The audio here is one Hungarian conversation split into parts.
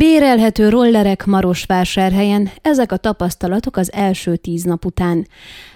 Bérelhető rollerek Marosvásárhelyen, ezek a tapasztalatok az első tíz nap után.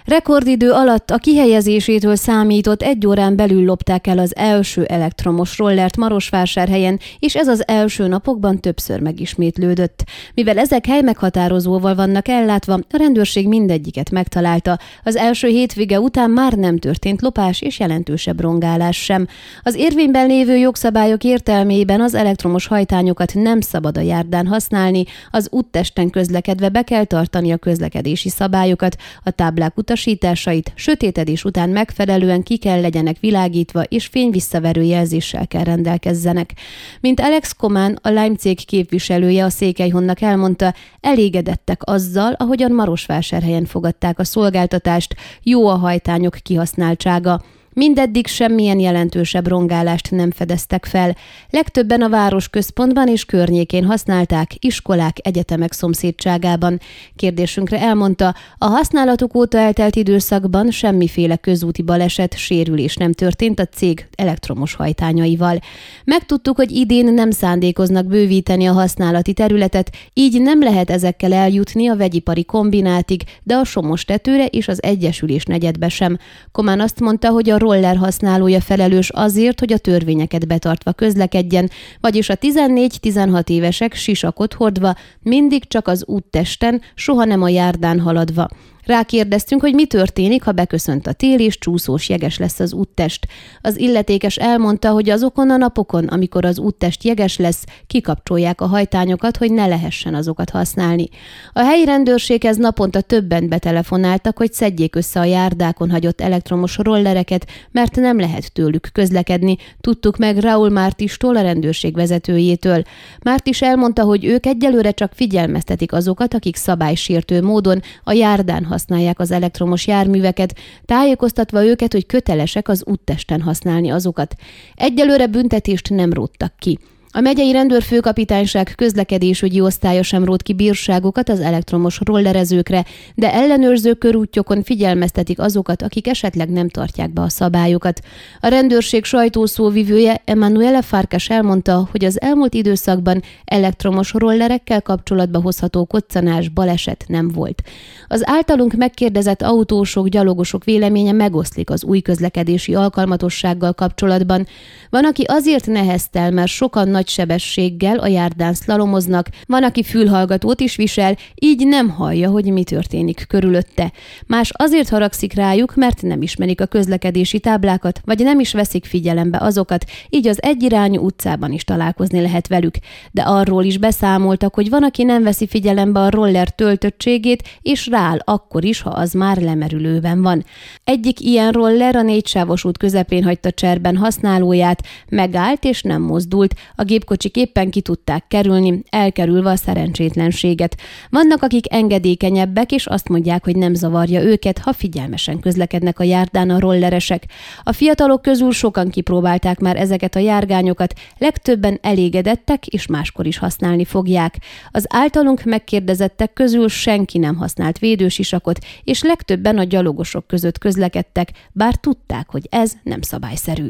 Rekordidő alatt a kihelyezésétől számított egy órán belül lopták el az első elektromos rollert Marosvásárhelyen, és ez az első napokban többször megismétlődött. Mivel ezek hely meghatározóval vannak ellátva, a rendőrség mindegyiket megtalálta. Az első hétvége után már nem történt lopás és jelentősebb rongálás sem. Az érvényben lévő jogszabályok értelmében az elektromos hajtányokat nem szabad a járdán használni, az úttesten közlekedve be kell tartani a közlekedési szabályokat, a táblák utasításait, sötétedés után megfelelően ki kell legyenek világítva és fényvisszaverő jelzéssel kell rendelkezzenek. Mint Alex Komán, a Lime cég képviselője a Székelyhonnak elmondta, elégedettek azzal, ahogyan Marosvásárhelyen fogadták a szolgáltatást, jó a hajtányok kihasználtsága. Mindeddig semmilyen jelentősebb rongálást nem fedeztek fel. Legtöbben a város központban és környékén használták, iskolák, egyetemek szomszédságában. Kérdésünkre elmondta, a használatuk óta eltelt időszakban semmiféle közúti baleset, sérülés nem történt a cég elektromos hajtányaival. Megtudtuk, hogy idén nem szándékoznak bővíteni a használati területet, így nem lehet ezekkel eljutni a vegyipari kombinátig, de a Somos tetőre és az Egyesülés negyedbe sem. Komán azt mondta, hogy a roller használója felelős azért, hogy a törvényeket betartva közlekedjen, vagyis a 14-16 évesek sisakot hordva mindig csak az úttesten, soha nem a járdán haladva. Rákérdeztünk, hogy mi történik, ha beköszönt a tél és csúszós jeges lesz az úttest. Az illetékes elmondta, hogy azokon a napokon, amikor az úttest jeges lesz, kikapcsolják a hajtányokat, hogy ne lehessen azokat használni. A helyi rendőrséghez naponta többen betelefonáltak, hogy szedjék össze a járdákon hagyott elektromos rollereket, mert nem lehet tőlük közlekedni, tudtuk meg Raúl Mártistól, a rendőrség vezetőjétől. Mártis elmondta, hogy ők egyelőre csak figyelmeztetik azokat, akik szabálysértő módon a járdán használják az elektromos járműveket, tájékoztatva őket, hogy kötelesek az úttesten használni azokat. Egyelőre büntetést nem róttak ki. A megyei rendőrfőkapitányság közlekedésügyi osztálya sem rót ki bírságokat az elektromos rollerezőkre, de ellenőrző körútjokon figyelmeztetik azokat, akik esetleg nem tartják be a szabályokat. A rendőrség sajtószóvivője Emanuele Farkas elmondta, hogy az elmúlt időszakban elektromos rollerekkel kapcsolatba hozható koccanás baleset nem volt. Az általunk megkérdezett autósok, gyalogosok véleménye megoszlik az új közlekedési alkalmatossággal kapcsolatban. Van, aki azért neheztel, mert sokan nagy nagy sebességgel a járdán szlalomoznak, van, aki fülhallgatót is visel, így nem hallja, hogy mi történik körülötte. Más azért haragszik rájuk, mert nem ismerik a közlekedési táblákat, vagy nem is veszik figyelembe azokat, így az egyirányú utcában is találkozni lehet velük. De arról is beszámoltak, hogy van, aki nem veszi figyelembe a roller töltöttségét, és rááll akkor is, ha az már lemerülőben van. Egyik ilyen roller a négysávos út közepén hagyta cserben használóját, megállt és nem mozdult. A gépkocsik éppen ki tudták kerülni, elkerülve a szerencsétlenséget. Vannak, akik engedékenyebbek, és azt mondják, hogy nem zavarja őket, ha figyelmesen közlekednek a járdán a rolleresek. A fiatalok közül sokan kipróbálták már ezeket a járgányokat, legtöbben elégedettek, és máskor is használni fogják. Az általunk megkérdezettek közül senki nem használt védősisakot, és legtöbben a gyalogosok között közlekedtek, bár tudták, hogy ez nem szabályszerű.